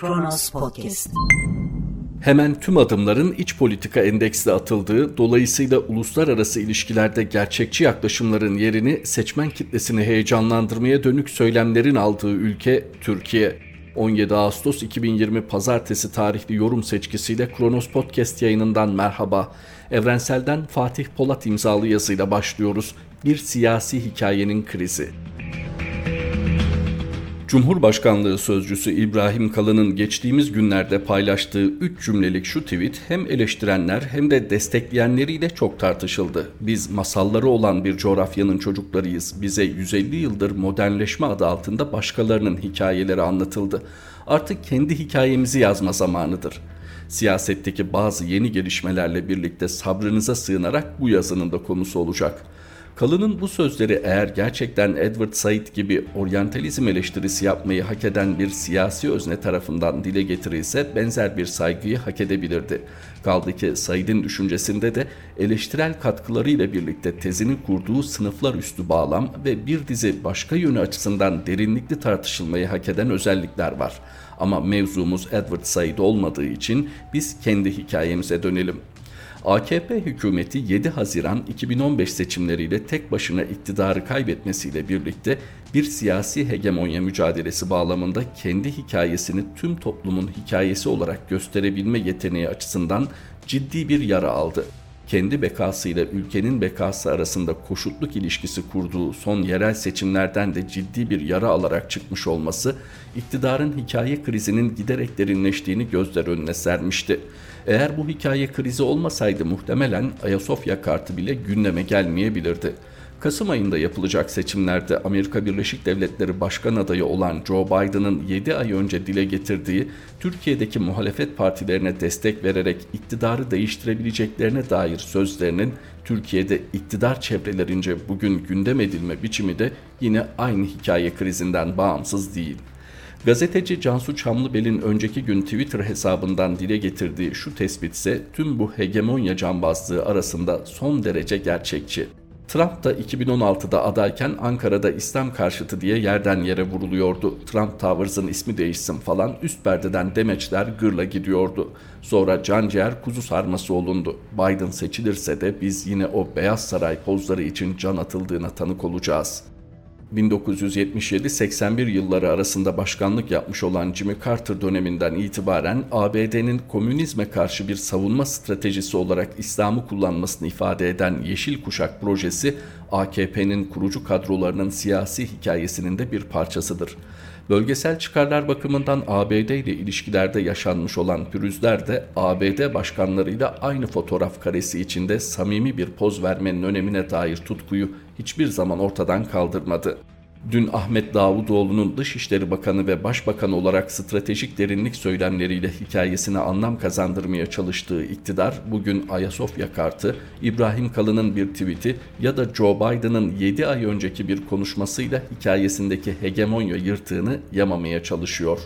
Kronos Podcast. Hemen tüm adımların iç politika endeksle atıldığı, dolayısıyla uluslararası ilişkilerde gerçekçi yaklaşımların yerini seçmen kitlesini heyecanlandırmaya dönük söylemlerin aldığı ülke Türkiye. 17 Ağustos 2020 Pazartesi tarihli yorum seçkisiyle Kronos Podcast yayınından merhaba. Evrensel'den Fatih Polat imzalı yazıyla başlıyoruz. Bir siyasi hikayenin krizi. Cumhurbaşkanlığı Sözcüsü İbrahim Kalın'ın geçtiğimiz günlerde paylaştığı 3 cümlelik şu tweet hem eleştirenler hem de destekleyenleriyle çok tartışıldı. Biz masalları olan bir coğrafyanın çocuklarıyız. Bize 150 yıldır modernleşme adı altında başkalarının hikayeleri anlatıldı. Artık kendi hikayemizi yazma zamanıdır. Siyasetteki bazı yeni gelişmelerle birlikte sabrınıza sığınarak bu yazının da konusu olacak.'' Kalın'ın bu sözleri eğer gerçekten Edward Said gibi oryantalizm eleştirisi yapmayı hak eden bir siyasi özne tarafından dile getirilse benzer bir saygıyı hak edebilirdi. Kaldı ki Said'in düşüncesinde de eleştirel katkılarıyla birlikte tezini kurduğu sınıflar üstü bağlam ve bir dizi başka yönü açısından derinlikli tartışılmayı hak eden özellikler var. Ama mevzumuz Edward Said olmadığı için biz kendi hikayemize dönelim. AKP hükümeti 7 Haziran 2015 seçimleriyle tek başına iktidarı kaybetmesiyle birlikte bir siyasi hegemonya mücadelesi bağlamında kendi hikayesini tüm toplumun hikayesi olarak gösterebilme yeteneği açısından ciddi bir yara aldı kendi bekasıyla ülkenin bekası arasında koşutluk ilişkisi kurduğu son yerel seçimlerden de ciddi bir yara alarak çıkmış olması iktidarın hikaye krizinin giderek derinleştiğini gözler önüne sermişti. Eğer bu hikaye krizi olmasaydı muhtemelen Ayasofya kartı bile gündeme gelmeyebilirdi. Kasım ayında yapılacak seçimlerde Amerika Birleşik Devletleri Başkan adayı olan Joe Biden'ın 7 ay önce dile getirdiği Türkiye'deki muhalefet partilerine destek vererek iktidarı değiştirebileceklerine dair sözlerinin Türkiye'de iktidar çevrelerince bugün gündem edilme biçimi de yine aynı hikaye krizinden bağımsız değil. Gazeteci Cansu Çamlıbel'in önceki gün Twitter hesabından dile getirdiği şu tespit ise tüm bu hegemonya cambazlığı arasında son derece gerçekçi. Trump da 2016'da adayken Ankara'da İslam karşıtı diye yerden yere vuruluyordu. Trump Towers'ın ismi değişsin falan üst perdeden demeçler gırla gidiyordu. Sonra canciğer kuzu sarması olundu. Biden seçilirse de biz yine o Beyaz Saray pozları için can atıldığına tanık olacağız.'' 1977-81 yılları arasında başkanlık yapmış olan Jimmy Carter döneminden itibaren ABD'nin komünizme karşı bir savunma stratejisi olarak İslam'ı kullanmasını ifade eden Yeşil Kuşak projesi AKP'nin kurucu kadrolarının siyasi hikayesinin de bir parçasıdır. Bölgesel çıkarlar bakımından ABD ile ilişkilerde yaşanmış olan pürüzler de ABD başkanlarıyla aynı fotoğraf karesi içinde samimi bir poz vermenin önemine dair tutkuyu hiçbir zaman ortadan kaldırmadı. Dün Ahmet Davutoğlu'nun Dışişleri Bakanı ve Başbakan olarak stratejik derinlik söylemleriyle hikayesine anlam kazandırmaya çalıştığı iktidar bugün Ayasofya kartı, İbrahim Kalın'ın bir tweet'i ya da Joe Biden'ın 7 ay önceki bir konuşmasıyla hikayesindeki hegemonya yırtığını yamamaya çalışıyor.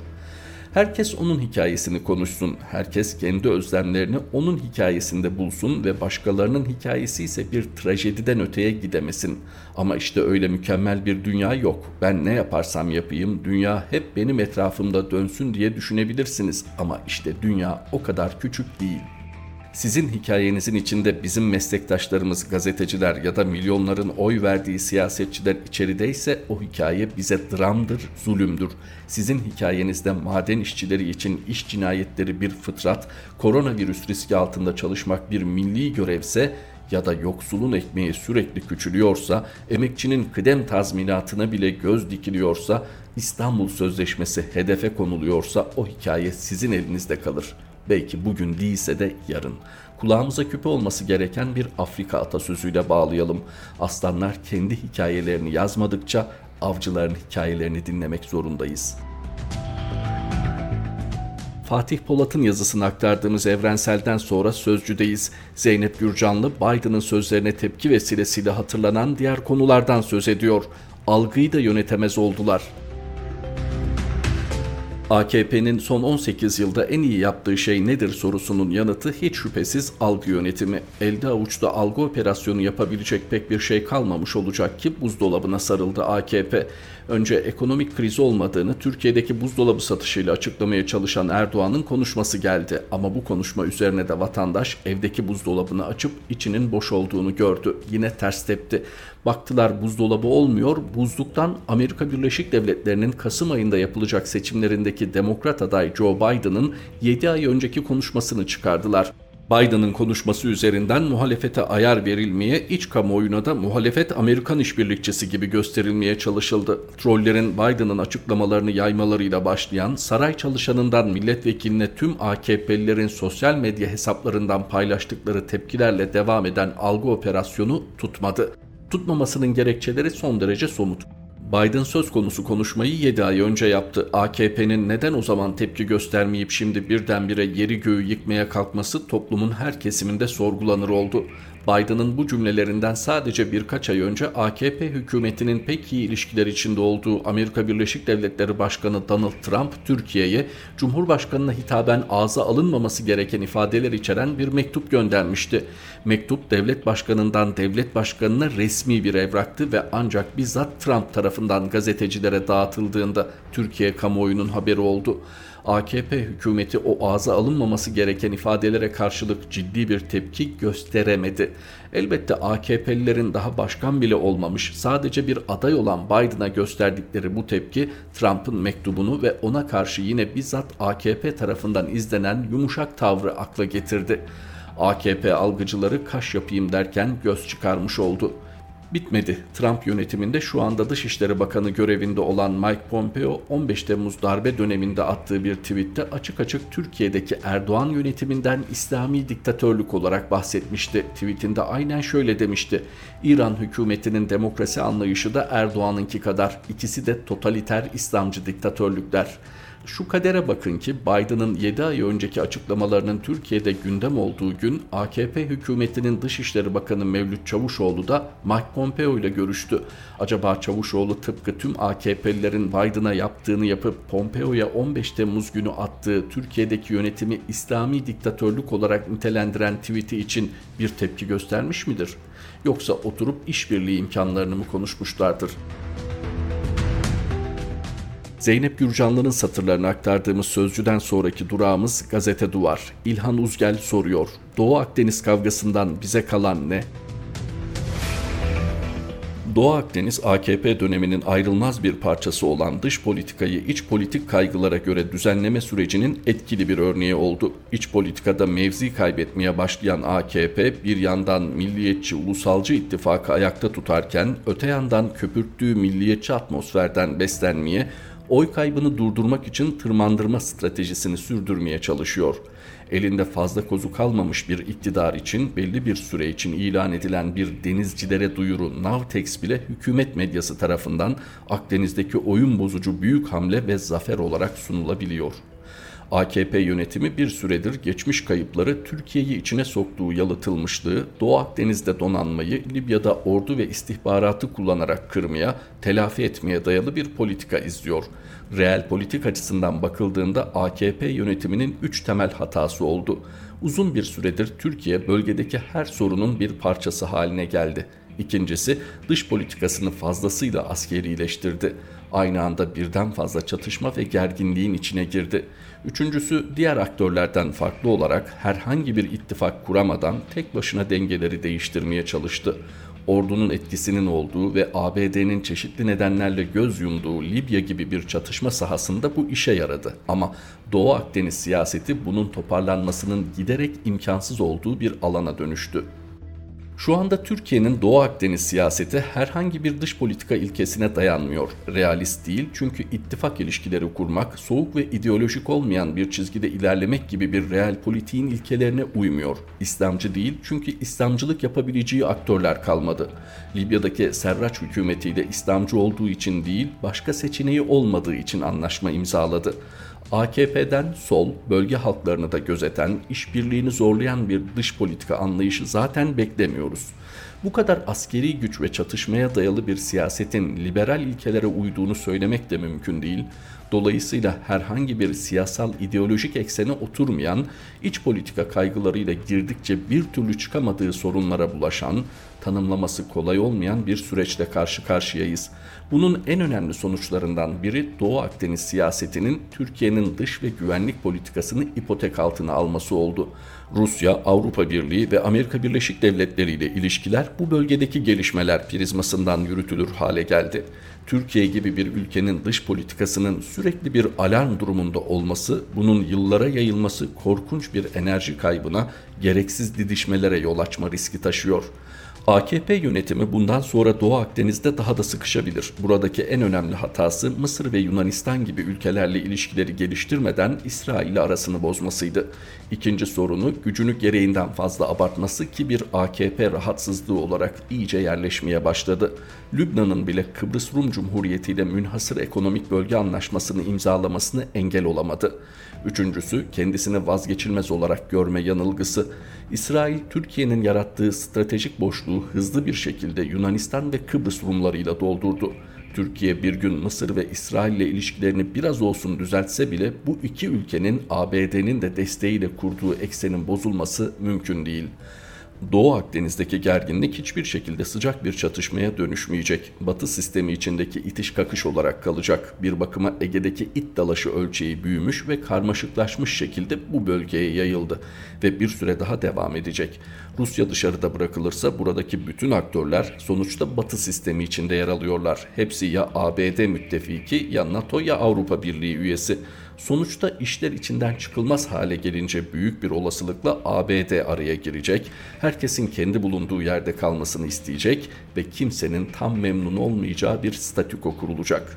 Herkes onun hikayesini konuşsun, herkes kendi özlemlerini onun hikayesinde bulsun ve başkalarının hikayesi ise bir trajediden öteye gidemesin. Ama işte öyle mükemmel bir dünya yok. Ben ne yaparsam yapayım dünya hep benim etrafımda dönsün diye düşünebilirsiniz ama işte dünya o kadar küçük değil.'' Sizin hikayenizin içinde bizim meslektaşlarımız, gazeteciler ya da milyonların oy verdiği siyasetçiler içerideyse o hikaye bize dramdır, zulümdür. Sizin hikayenizde maden işçileri için iş cinayetleri bir fıtrat, koronavirüs riski altında çalışmak bir milli görevse ya da yoksulun ekmeği sürekli küçülüyorsa, emekçinin kıdem tazminatına bile göz dikiliyorsa, İstanbul Sözleşmesi hedefe konuluyorsa o hikaye sizin elinizde kalır.'' Belki bugün değilse de yarın. Kulağımıza küpe olması gereken bir Afrika atasözüyle bağlayalım. Aslanlar kendi hikayelerini yazmadıkça avcıların hikayelerini dinlemek zorundayız. Fatih Polat'ın yazısını aktardığımız evrenselden sonra sözcüdeyiz. Zeynep Gürcanlı Biden'ın sözlerine tepki vesilesiyle hatırlanan diğer konulardan söz ediyor. Algıyı da yönetemez oldular. AKP'nin son 18 yılda en iyi yaptığı şey nedir sorusunun yanıtı hiç şüphesiz algı yönetimi. Elde avuçta algı operasyonu yapabilecek pek bir şey kalmamış olacak ki buzdolabına sarıldı AKP. Önce ekonomik kriz olmadığını Türkiye'deki buzdolabı satışıyla açıklamaya çalışan Erdoğan'ın konuşması geldi. Ama bu konuşma üzerine de vatandaş evdeki buzdolabını açıp içinin boş olduğunu gördü. Yine ters tepti. Baktılar buzdolabı olmuyor. Buzluktan Amerika Birleşik Devletleri'nin Kasım ayında yapılacak seçimlerindeki demokrat aday Joe Biden'ın 7 ay önceki konuşmasını çıkardılar. Biden'ın konuşması üzerinden muhalefete ayar verilmeye, iç kamuoyuna da muhalefet Amerikan işbirlikçisi gibi gösterilmeye çalışıldı. Trollerin Biden'ın açıklamalarını yaymalarıyla başlayan, saray çalışanından milletvekiline tüm AKP'lilerin sosyal medya hesaplarından paylaştıkları tepkilerle devam eden algı operasyonu tutmadı. Tutmamasının gerekçeleri son derece somut. Biden söz konusu konuşmayı 7 ay önce yaptı. AKP'nin neden o zaman tepki göstermeyip şimdi birdenbire yeri göğü yıkmaya kalkması toplumun her kesiminde sorgulanır oldu. Biden'ın bu cümlelerinden sadece birkaç ay önce AKP hükümetinin pek iyi ilişkiler içinde olduğu Amerika Birleşik Devletleri Başkanı Donald Trump Türkiye'ye Cumhurbaşkanına hitaben ağza alınmaması gereken ifadeler içeren bir mektup göndermişti. Mektup devlet başkanından devlet başkanına resmi bir evraktı ve ancak bizzat Trump tarafından gazetecilere dağıtıldığında Türkiye kamuoyunun haberi oldu. AKP hükümeti o ağza alınmaması gereken ifadelere karşılık ciddi bir tepki gösteremedi. Elbette AKP'lilerin daha başkan bile olmamış sadece bir aday olan Biden'a gösterdikleri bu tepki Trump'ın mektubunu ve ona karşı yine bizzat AKP tarafından izlenen yumuşak tavrı akla getirdi. AKP algıcıları kaş yapayım derken göz çıkarmış oldu.'' Bitmedi. Trump yönetiminde şu anda Dışişleri Bakanı görevinde olan Mike Pompeo 15 Temmuz darbe döneminde attığı bir tweette açık açık Türkiye'deki Erdoğan yönetiminden İslami diktatörlük olarak bahsetmişti. Tweetinde aynen şöyle demişti. İran hükümetinin demokrasi anlayışı da Erdoğan'ınki kadar ikisi de totaliter İslamcı diktatörlükler. Şu kadere bakın ki Biden'ın 7 ay önceki açıklamalarının Türkiye'de gündem olduğu gün AKP hükümetinin Dışişleri Bakanı Mevlüt Çavuşoğlu da Mike Pompeo ile görüştü. Acaba Çavuşoğlu tıpkı tüm AKP'lilerin Biden'a yaptığını yapıp Pompeo'ya 15 Temmuz günü attığı Türkiye'deki yönetimi İslami diktatörlük olarak nitelendiren tweet'i için bir tepki göstermiş midir? Yoksa oturup işbirliği imkanlarını mı konuşmuşlardır? Zeynep Gürcanlı'nın satırlarını aktardığımız sözcüden sonraki durağımız Gazete Duvar. İlhan Uzgel soruyor. Doğu Akdeniz kavgasından bize kalan ne? Doğu Akdeniz AKP döneminin ayrılmaz bir parçası olan dış politikayı iç politik kaygılara göre düzenleme sürecinin etkili bir örneği oldu. İç politikada mevzi kaybetmeye başlayan AKP bir yandan milliyetçi ulusalcı ittifakı ayakta tutarken öte yandan köpürttüğü milliyetçi atmosferden beslenmeye oy kaybını durdurmak için tırmandırma stratejisini sürdürmeye çalışıyor. Elinde fazla kozu kalmamış bir iktidar için belli bir süre için ilan edilen bir denizcilere duyuru Navtex bile hükümet medyası tarafından Akdeniz'deki oyun bozucu büyük hamle ve zafer olarak sunulabiliyor.'' AKP yönetimi bir süredir geçmiş kayıpları Türkiye'yi içine soktuğu yalıtılmışlığı, Doğu Akdeniz'de donanmayı Libya'da ordu ve istihbaratı kullanarak kırmaya, telafi etmeye dayalı bir politika izliyor. Reel politik açısından bakıldığında AKP yönetiminin üç temel hatası oldu. Uzun bir süredir Türkiye bölgedeki her sorunun bir parçası haline geldi. İkincisi dış politikasını fazlasıyla askerileştirdi. Aynı anda birden fazla çatışma ve gerginliğin içine girdi. Üçüncüsü diğer aktörlerden farklı olarak herhangi bir ittifak kuramadan tek başına dengeleri değiştirmeye çalıştı. Ordunun etkisinin olduğu ve ABD'nin çeşitli nedenlerle göz yumduğu Libya gibi bir çatışma sahasında bu işe yaradı. Ama Doğu Akdeniz siyaseti bunun toparlanmasının giderek imkansız olduğu bir alana dönüştü. Şu anda Türkiye'nin Doğu Akdeniz siyaseti herhangi bir dış politika ilkesine dayanmıyor. Realist değil çünkü ittifak ilişkileri kurmak, soğuk ve ideolojik olmayan bir çizgide ilerlemek gibi bir real politiğin ilkelerine uymuyor. İslamcı değil çünkü İslamcılık yapabileceği aktörler kalmadı. Libya'daki Serraç hükümetiyle İslamcı olduğu için değil, başka seçeneği olmadığı için anlaşma imzaladı. AKP'den sol, bölge halklarını da gözeten, işbirliğini zorlayan bir dış politika anlayışı zaten beklemiyoruz. Bu kadar askeri güç ve çatışmaya dayalı bir siyasetin liberal ilkelere uyduğunu söylemek de mümkün değil. Dolayısıyla herhangi bir siyasal ideolojik eksene oturmayan, iç politika kaygılarıyla girdikçe bir türlü çıkamadığı sorunlara bulaşan, tanımlaması kolay olmayan bir süreçle karşı karşıyayız. Bunun en önemli sonuçlarından biri Doğu Akdeniz siyasetinin Türkiye'nin dış ve güvenlik politikasını ipotek altına alması oldu. Rusya, Avrupa Birliği ve Amerika Birleşik Devletleri ile ilişkiler bu bölgedeki gelişmeler prizmasından yürütülür hale geldi. Türkiye gibi bir ülkenin dış politikasının sürekli bir alarm durumunda olması, bunun yıllara yayılması korkunç bir enerji kaybına, gereksiz didişmelere yol açma riski taşıyor. AKP yönetimi bundan sonra Doğu Akdeniz'de daha da sıkışabilir. Buradaki en önemli hatası Mısır ve Yunanistan gibi ülkelerle ilişkileri geliştirmeden İsrail ile arasını bozmasıydı. İkinci sorunu gücünü gereğinden fazla abartması ki bir AKP rahatsızlığı olarak iyice yerleşmeye başladı. Lübnan'ın bile Kıbrıs Rum Cumhuriyeti ile münhasır ekonomik bölge anlaşmasını imzalamasını engel olamadı. Üçüncüsü kendisini vazgeçilmez olarak görme yanılgısı. İsrail Türkiye'nin yarattığı stratejik boşluğu hızlı bir şekilde Yunanistan ve Kıbrıs Rumlarıyla doldurdu. Türkiye bir gün Mısır ve İsrail ile ilişkilerini biraz olsun düzeltse bile bu iki ülkenin ABD'nin de desteğiyle kurduğu eksenin bozulması mümkün değil. Doğu Akdeniz'deki gerginlik hiçbir şekilde sıcak bir çatışmaya dönüşmeyecek. Batı sistemi içindeki itiş kakış olarak kalacak. Bir bakıma Ege'deki it dalaşı ölçeği büyümüş ve karmaşıklaşmış şekilde bu bölgeye yayıldı ve bir süre daha devam edecek. Rusya dışarıda bırakılırsa buradaki bütün aktörler sonuçta Batı sistemi içinde yer alıyorlar. Hepsi ya ABD müttefiki ya NATO ya Avrupa Birliği üyesi. Sonuçta işler içinden çıkılmaz hale gelince büyük bir olasılıkla ABD araya girecek. Herkesin kendi bulunduğu yerde kalmasını isteyecek ve kimsenin tam memnun olmayacağı bir statüko kurulacak.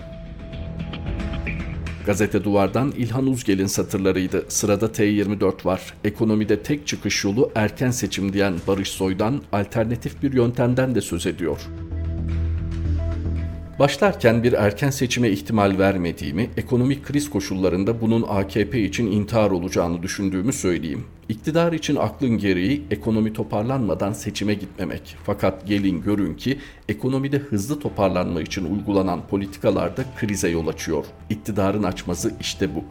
Gazete Duvar'dan İlhan Uzgel'in satırlarıydı. Sırada T24 var. Ekonomide tek çıkış yolu erken seçim diyen Barış Soy'dan alternatif bir yöntemden de söz ediyor. Başlarken bir erken seçime ihtimal vermediğimi, ekonomik kriz koşullarında bunun AKP için intihar olacağını düşündüğümü söyleyeyim. İktidar için aklın gereği ekonomi toparlanmadan seçime gitmemek. Fakat gelin görün ki ekonomide hızlı toparlanma için uygulanan politikalarda krize yol açıyor. İktidarın açması işte bu.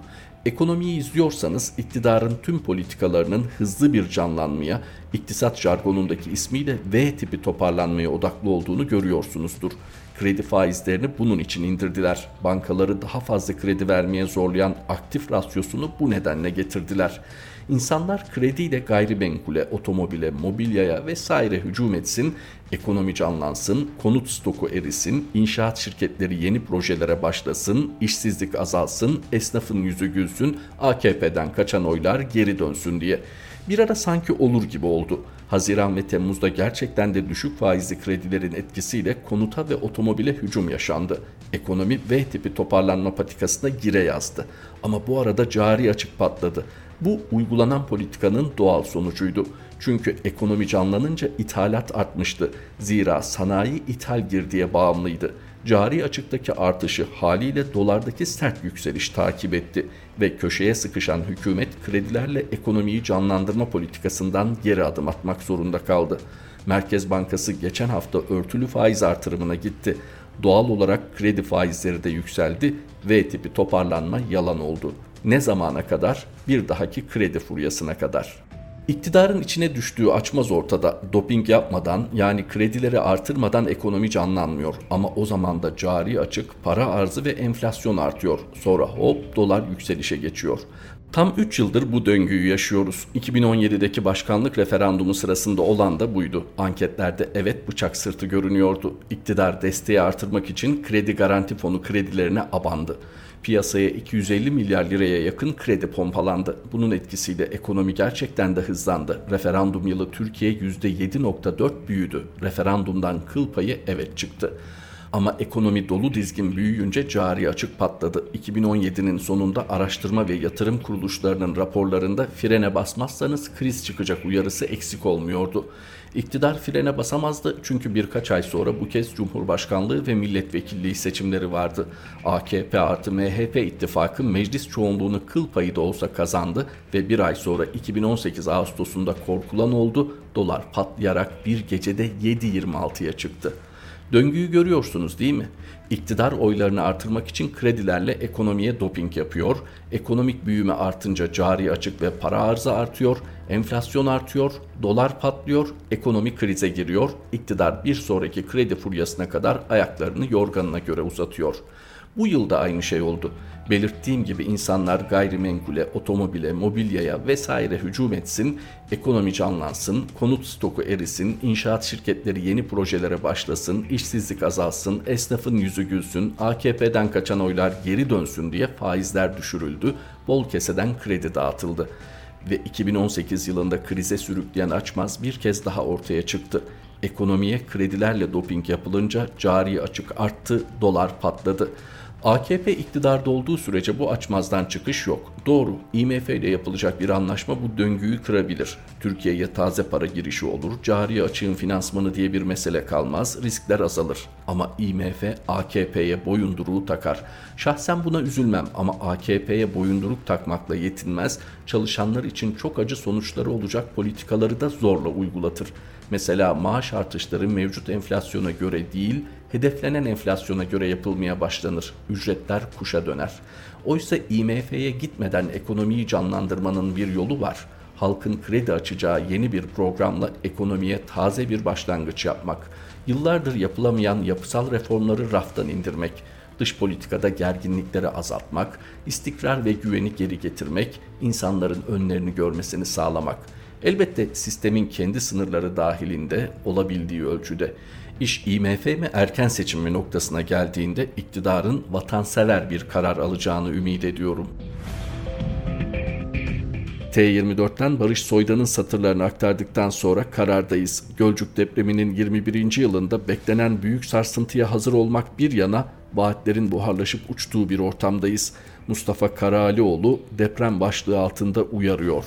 Ekonomiyi izliyorsanız iktidarın tüm politikalarının hızlı bir canlanmaya, iktisat jargonundaki ismiyle V tipi toparlanmaya odaklı olduğunu görüyorsunuzdur. Kredi faizlerini bunun için indirdiler. Bankaları daha fazla kredi vermeye zorlayan aktif rasyosunu bu nedenle getirdiler. İnsanlar krediyle gayrimenkule, otomobile, mobilyaya vesaire hücum etsin, ekonomi canlansın, konut stoku erisin, inşaat şirketleri yeni projelere başlasın, işsizlik azalsın, esnafın yüzü gülsün, AKP'den kaçan oylar geri dönsün diye. Bir ara sanki olur gibi oldu. Haziran ve Temmuz'da gerçekten de düşük faizli kredilerin etkisiyle konuta ve otomobile hücum yaşandı. Ekonomi V tipi toparlanma patikasına gire yazdı. Ama bu arada cari açık patladı. Bu uygulanan politikanın doğal sonucuydu. Çünkü ekonomi canlanınca ithalat artmıştı. Zira sanayi ithal girdiye bağımlıydı. Cari açıktaki artışı haliyle dolardaki sert yükseliş takip etti ve köşeye sıkışan hükümet kredilerle ekonomiyi canlandırma politikasından geri adım atmak zorunda kaldı. Merkez Bankası geçen hafta örtülü faiz artırımına gitti. Doğal olarak kredi faizleri de yükseldi V tipi toparlanma yalan oldu. Ne zamana kadar? Bir dahaki kredi furyasına kadar. İktidarın içine düştüğü açmaz ortada. Doping yapmadan yani kredileri artırmadan ekonomi canlanmıyor. Ama o zaman da cari açık, para arzı ve enflasyon artıyor. Sonra hop dolar yükselişe geçiyor. Tam 3 yıldır bu döngüyü yaşıyoruz. 2017'deki başkanlık referandumu sırasında olan da buydu. Anketlerde evet bıçak sırtı görünüyordu. İktidar desteği artırmak için kredi garanti fonu kredilerine abandı. Piyasaya 250 milyar liraya yakın kredi pompalandı. Bunun etkisiyle ekonomi gerçekten de hızlandı. Referandum yılı Türkiye %7.4 büyüdü. Referandumdan kıl payı evet çıktı. Ama ekonomi dolu dizgin büyüyünce cari açık patladı. 2017'nin sonunda araştırma ve yatırım kuruluşlarının raporlarında frene basmazsanız kriz çıkacak uyarısı eksik olmuyordu. İktidar frene basamazdı çünkü birkaç ay sonra bu kez Cumhurbaşkanlığı ve milletvekilliği seçimleri vardı. AKP artı MHP ittifakı meclis çoğunluğunu kıl payı da olsa kazandı ve bir ay sonra 2018 Ağustos'unda korkulan oldu. Dolar patlayarak bir gecede 7.26'ya çıktı. Döngüyü görüyorsunuz değil mi? İktidar oylarını artırmak için kredilerle ekonomiye doping yapıyor. Ekonomik büyüme artınca cari açık ve para arzı artıyor. Enflasyon artıyor, dolar patlıyor, ekonomi krize giriyor. İktidar bir sonraki kredi furyasına kadar ayaklarını yorganına göre uzatıyor. Bu yılda aynı şey oldu. Belirttiğim gibi insanlar gayrimenkule, otomobile, mobilyaya vesaire hücum etsin, ekonomi canlansın, konut stoku erisin, inşaat şirketleri yeni projelere başlasın, işsizlik azalsın, esnafın yüzü gülsün, AKP'den kaçan oylar geri dönsün diye faizler düşürüldü, bol keseden kredi dağıtıldı ve 2018 yılında krize sürükleyen açmaz bir kez daha ortaya çıktı. Ekonomiye kredilerle doping yapılınca cari açık arttı, dolar patladı. AKP iktidarda olduğu sürece bu açmazdan çıkış yok. Doğru, IMF ile yapılacak bir anlaşma bu döngüyü kırabilir. Türkiye'ye taze para girişi olur, cari açığın finansmanı diye bir mesele kalmaz, riskler azalır. Ama IMF AKP'ye boyunduruğu takar. Şahsen buna üzülmem ama AKP'ye boyunduruk takmakla yetinmez, çalışanlar için çok acı sonuçları olacak politikaları da zorla uygulatır. Mesela maaş artışları mevcut enflasyona göre değil, hedeflenen enflasyona göre yapılmaya başlanır. Ücretler kuşa döner. Oysa IMF'ye gitmeden ekonomiyi canlandırmanın bir yolu var. Halkın kredi açacağı yeni bir programla ekonomiye taze bir başlangıç yapmak. Yıllardır yapılamayan yapısal reformları raftan indirmek dış politikada gerginlikleri azaltmak, istikrar ve güveni geri getirmek, insanların önlerini görmesini sağlamak. Elbette sistemin kendi sınırları dahilinde olabildiği ölçüde. İş IMF mi erken seçim mi noktasına geldiğinde iktidarın vatansever bir karar alacağını ümit ediyorum. T24'ten Barış Soydan'ın satırlarını aktardıktan sonra karardayız. Gölcük depreminin 21. yılında beklenen büyük sarsıntıya hazır olmak bir yana vaatlerin buharlaşıp uçtuğu bir ortamdayız. Mustafa Karalioğlu deprem başlığı altında uyarıyor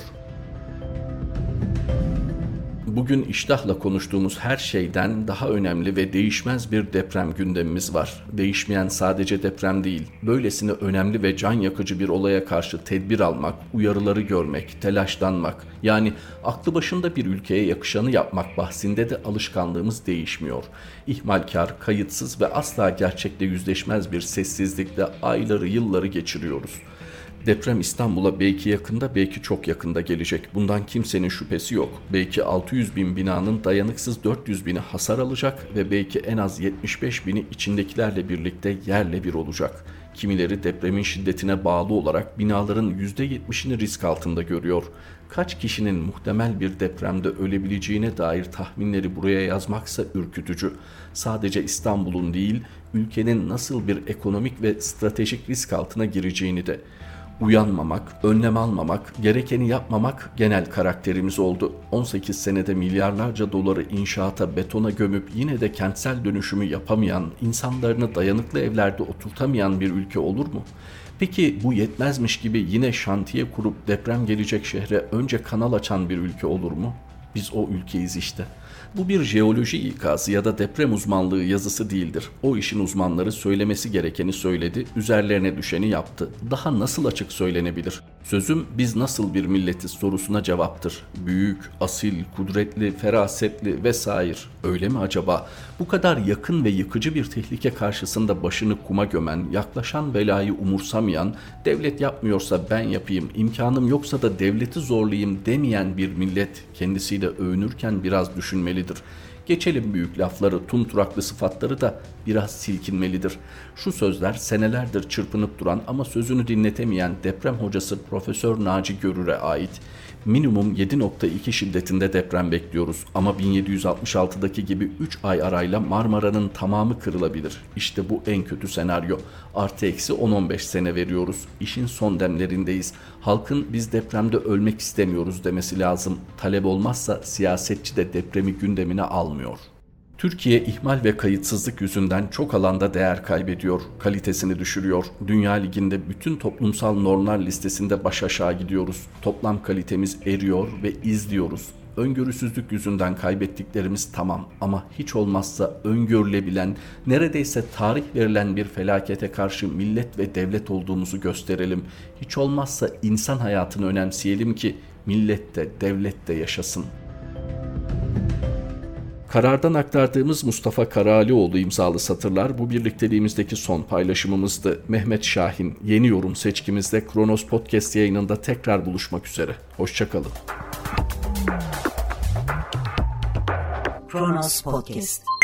bugün iştahla konuştuğumuz her şeyden daha önemli ve değişmez bir deprem gündemimiz var. Değişmeyen sadece deprem değil, böylesine önemli ve can yakıcı bir olaya karşı tedbir almak, uyarıları görmek, telaşlanmak, yani aklı başında bir ülkeye yakışanı yapmak bahsinde de alışkanlığımız değişmiyor. İhmalkar, kayıtsız ve asla gerçekle yüzleşmez bir sessizlikle ayları yılları geçiriyoruz.'' Deprem İstanbul'a belki yakında belki çok yakında gelecek. Bundan kimsenin şüphesi yok. Belki 600 bin binanın dayanıksız 400 bini hasar alacak ve belki en az 75 bini içindekilerle birlikte yerle bir olacak. Kimileri depremin şiddetine bağlı olarak binaların %70'ini risk altında görüyor. Kaç kişinin muhtemel bir depremde ölebileceğine dair tahminleri buraya yazmaksa ürkütücü. Sadece İstanbul'un değil, ülkenin nasıl bir ekonomik ve stratejik risk altına gireceğini de uyanmamak, önlem almamak, gerekeni yapmamak genel karakterimiz oldu. 18 senede milyarlarca doları inşaata, betona gömüp yine de kentsel dönüşümü yapamayan, insanlarını dayanıklı evlerde oturtamayan bir ülke olur mu? Peki bu yetmezmiş gibi yine şantiye kurup deprem gelecek şehre önce kanal açan bir ülke olur mu? Biz o ülkeyiz işte. Bu bir jeoloji ikazı ya da deprem uzmanlığı yazısı değildir. O işin uzmanları söylemesi gerekeni söyledi, üzerlerine düşeni yaptı. Daha nasıl açık söylenebilir? Sözüm biz nasıl bir milletiz sorusuna cevaptır. Büyük, asil, kudretli, ferasetli vesaire. Öyle mi acaba? Bu kadar yakın ve yıkıcı bir tehlike karşısında başını kuma gömen, yaklaşan belayı umursamayan, devlet yapmıyorsa ben yapayım, imkanım yoksa da devleti zorlayayım demeyen bir millet kendisiyle övünürken biraz düşünmelidir. Geçelim büyük lafları, tumturaklı sıfatları da biraz silkinmelidir. Şu sözler senelerdir çırpınıp duran ama sözünü dinletemeyen deprem hocası Profesör Naci Görür'e ait minimum 7.2 şiddetinde deprem bekliyoruz ama 1766'daki gibi 3 ay arayla Marmara'nın tamamı kırılabilir. İşte bu en kötü senaryo. Artı eksi 10-15 sene veriyoruz. İşin son demlerindeyiz. Halkın biz depremde ölmek istemiyoruz demesi lazım. Talep olmazsa siyasetçi de depremi gündemine almıyor.'' Türkiye ihmal ve kayıtsızlık yüzünden çok alanda değer kaybediyor, kalitesini düşürüyor. Dünya Ligi'nde bütün toplumsal normlar listesinde baş aşağı gidiyoruz. Toplam kalitemiz eriyor ve izliyoruz. Öngörüsüzlük yüzünden kaybettiklerimiz tamam ama hiç olmazsa öngörülebilen, neredeyse tarih verilen bir felakete karşı millet ve devlet olduğumuzu gösterelim. Hiç olmazsa insan hayatını önemseyelim ki millet de devlet de yaşasın.'' Karardan aktardığımız Mustafa Karalioğlu imzalı satırlar bu birlikteliğimizdeki son paylaşımımızdı. Mehmet Şahin yeni yorum seçkimizde Kronos Podcast yayınında tekrar buluşmak üzere. Hoşçakalın. Kronos Podcast